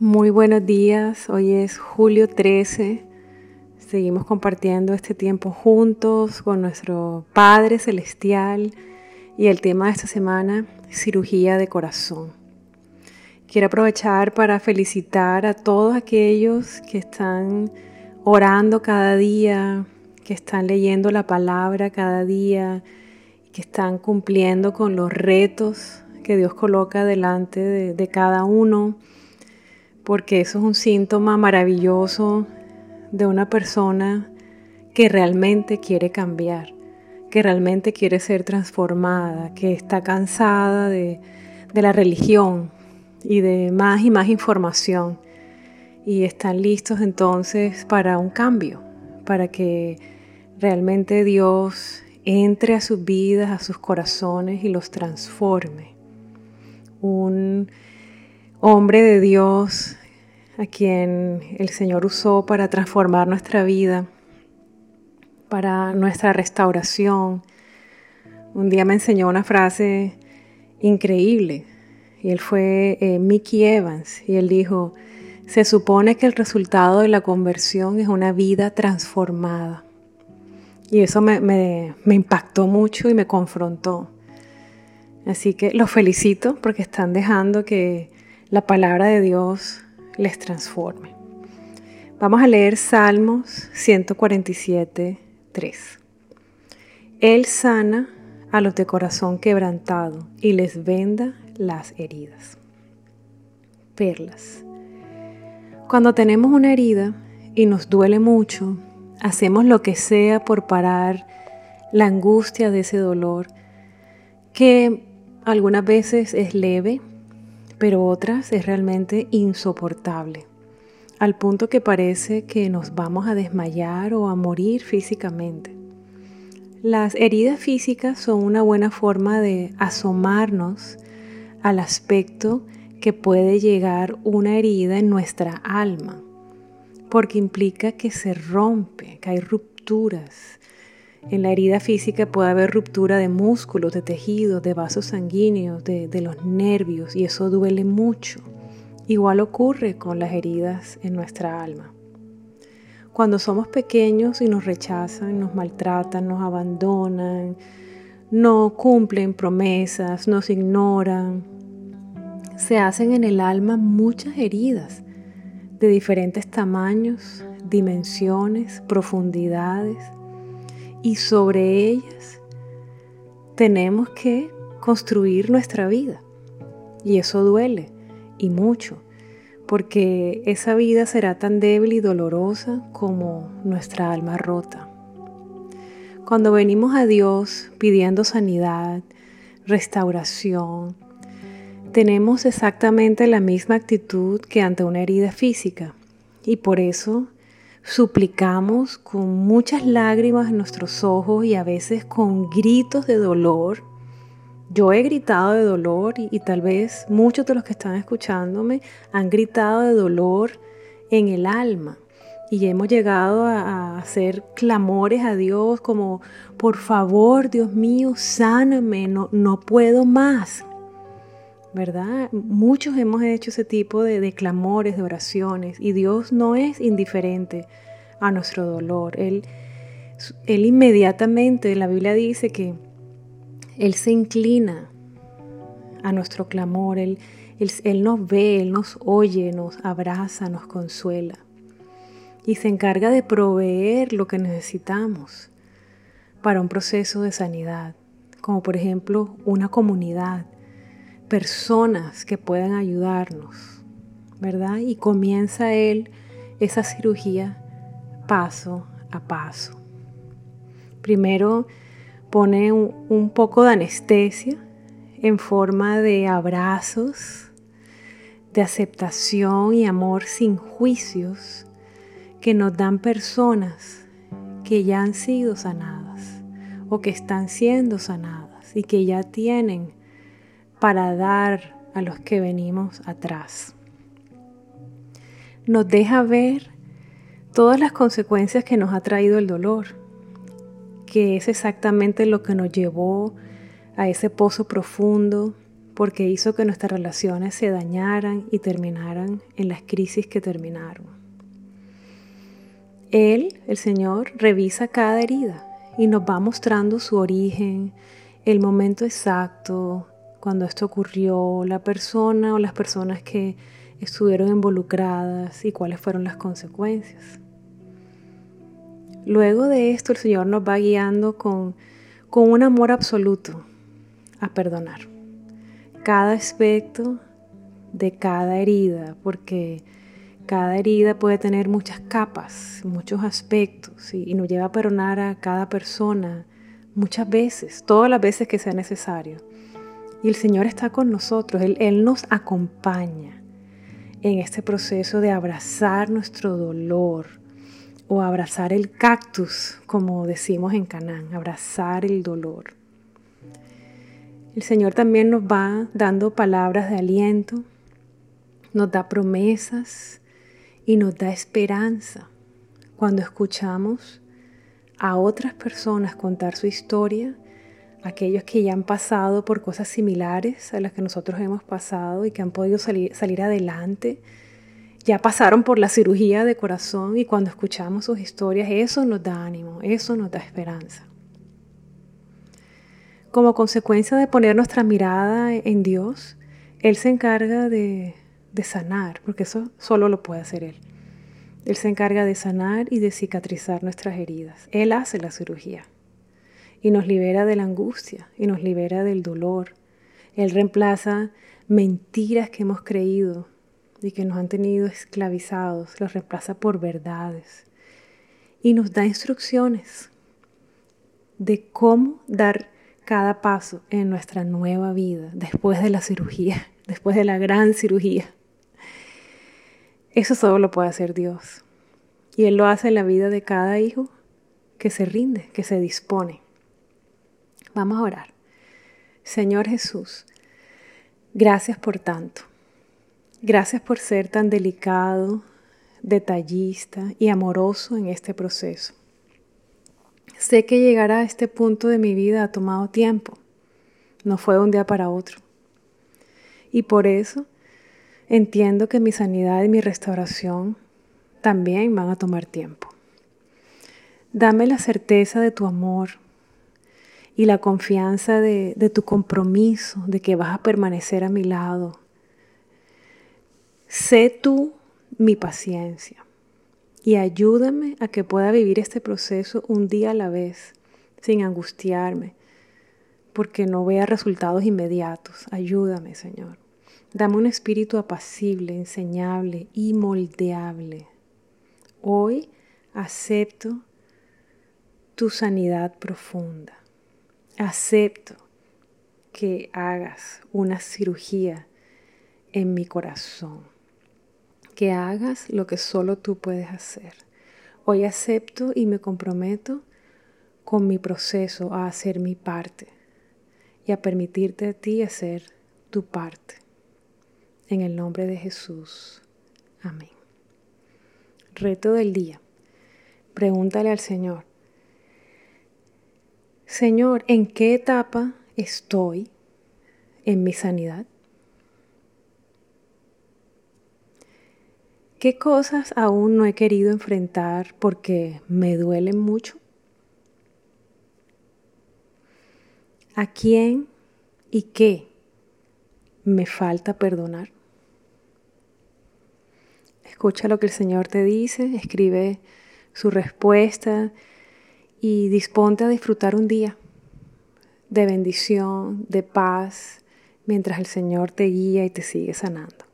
Muy buenos días, hoy es julio 13. Seguimos compartiendo este tiempo juntos con nuestro Padre Celestial y el tema de esta semana, cirugía de corazón. Quiero aprovechar para felicitar a todos aquellos que están orando cada día, que están leyendo la palabra cada día, que están cumpliendo con los retos que Dios coloca delante de, de cada uno porque eso es un síntoma maravilloso de una persona que realmente quiere cambiar, que realmente quiere ser transformada, que está cansada de, la religión y de más y más información y están listos entonces para un cambio, para que realmente Dios entre a sus vidas, a sus corazones y los transforme. Un hombre de Dios a quien el Señor usó para transformar nuestra vida, para nuestra restauración. Un día me enseñó una frase increíble y él fue eh, Mickey Evans y él dijo, se supone que el resultado de la conversión es una vida transformada. Y eso me, me impactó mucho y me confrontó. Así que los felicito porque están dejando que la palabra de Dios les transforme. Vamos a leer Salmos 147, 3. Él sana a los de corazón quebrantado y les venda las heridas. Perlas. Cuando tenemos una herida y nos duele mucho, hacemos lo que sea por parar la angustia de ese dolor, que algunas veces es leve pero otras es realmente insoportable, al punto que parece que nos vamos a desmayar o a morir físicamente. Las heridas físicas son una buena forma de asomarnos al aspecto que puede llegar una herida en nuestra alma, porque implica que se rompe, que hay rupturas, en la herida física puede haber ruptura de músculos, de tejidos, de vasos sanguíneos, de, los nervios y eso duele mucho. Igual ocurre con las heridas en nuestra alma. Cuando somos pequeños y nos rechazan, nos maltratan, nos abandonan, no cumplen promesas, nos ignoran, se hacen en el alma muchas heridas de diferentes tamaños, dimensiones, profundidades y sobre ellas tenemos que construir nuestra vida. Y eso duele y mucho, porque esa vida será tan débil y dolorosa como nuestra alma rota. Cuando venimos a Dios pidiendo sanidad, restauración, tenemos exactamente la misma actitud que ante una herida física y por eso suplicamos con muchas lágrimas en nuestros ojos y a veces con gritos de dolor. Yo he gritado de dolor y, tal vez muchos de los que están escuchándome han gritado de dolor en el alma. Y hemos llegado a, hacer clamores a Dios como, por favor, Dios mío, sáname, no, no puedo más. ¿Verdad? Muchos hemos hecho ese tipo de, clamores, de oraciones, y Dios no es indiferente a nuestro dolor. Él, él inmediatamente, la Biblia dice que Él se inclina a nuestro clamor, él, él nos ve, Él nos oye, nos abraza, nos consuela y se encarga de proveer lo que necesitamos para un proceso de sanidad, como por ejemplo una comunidad personas que puedan ayudarnos, ¿verdad? Y comienza él esa cirugía paso a paso. Primero pone un, poco de anestesia en forma de abrazos, de aceptación y amor sin juicios que nos dan personas que ya han sido sanadas o que están siendo sanadas y que ya tienen para dar a los que venimos atrás. Nos deja ver todas las consecuencias que nos ha traído el dolor, que es exactamente lo que nos llevó a ese pozo profundo porque hizo que nuestras relaciones se dañaran y terminaran en las crisis que terminaron. Él, el Señor, revisa cada herida y nos va mostrando su origen, el momento exacto, cuando esto ocurrió, la persona o las personas que estuvieron involucradas y cuáles fueron las consecuencias. Luego de esto el Señor nos va guiando con, con un amor absoluto a perdonar cada aspecto de cada herida, porque cada herida puede tener muchas capas, muchos aspectos, y, nos lleva a perdonar a cada persona muchas veces, todas las veces que sea necesario. Y el Señor está con nosotros, Él, nos acompaña en este proceso de abrazar nuestro dolor o abrazar el cactus, como decimos en Canaán, abrazar el dolor. El Señor también nos va dando palabras de aliento, nos da promesas y nos da esperanza cuando escuchamos a otras personas contar su historia, aquellos que ya han pasado por cosas similares a las que nosotros hemos pasado y que han podido salir, salir adelante, ya pasaron por la cirugía de corazón y cuando escuchamos sus historias, eso nos da ánimo, eso nos da esperanza como consecuencia de poner nuestra mirada en Dios, Él se encarga de, sanar, porque eso solo lo puede hacer Él. Él se encarga de sanar y de cicatrizar nuestras heridas. Él hace la cirugía y nos libera de la angustia y nos libera del dolor. Él reemplaza mentiras que hemos creído y que nos han tenido esclavizados, los reemplaza por verdades y nos da instrucciones de cómo dar cada paso en nuestra nueva vida después de la cirugía, después de la gran cirugía. Eso solo lo puede hacer Dios. Y Él lo hace en la vida de cada hijo que se rinde, que se dispone. Vamos a orar. Señor Jesús, gracias por tanto. Gracias por ser tan delicado, detallista y amoroso en este proceso. Sé que llegar a este punto de mi vida ha tomado tiempo, no fue de un día para otro. Y por eso entiendo que mi sanidad y mi restauración también van a tomar tiempo. Dame la certeza de tu amor y la confianza de, de, tu compromiso, de que vas a permanecer a mi lado. Sé tú mi paciencia y ayúdame a que pueda vivir este proceso un día a la vez, sin angustiarme, porque no vea resultados inmediatos. Ayúdame, Señor. Dame un espíritu apacible, enseñable y moldeable. Hoy acepto tu sanidad profunda. Acepto que hagas una cirugía en mi corazón que hagas lo que solo tú puedes hacer. Hoy acepto y me comprometo con mi proceso a hacer mi parte y a permitirte a ti hacer tu parte. En el nombre de Jesús. Amén. Reto del día. Pregúntale al Señor. Señor, ¿en qué etapa estoy en mi sanidad? ¿Qué cosas aún no he querido enfrentar porque me duelen mucho? ¿A quién y qué me falta perdonar? Escucha lo que el Señor te dice, escribe su respuesta y disponte a disfrutar un día de bendición, de paz, mientras el Señor te guía y te sigue sanando.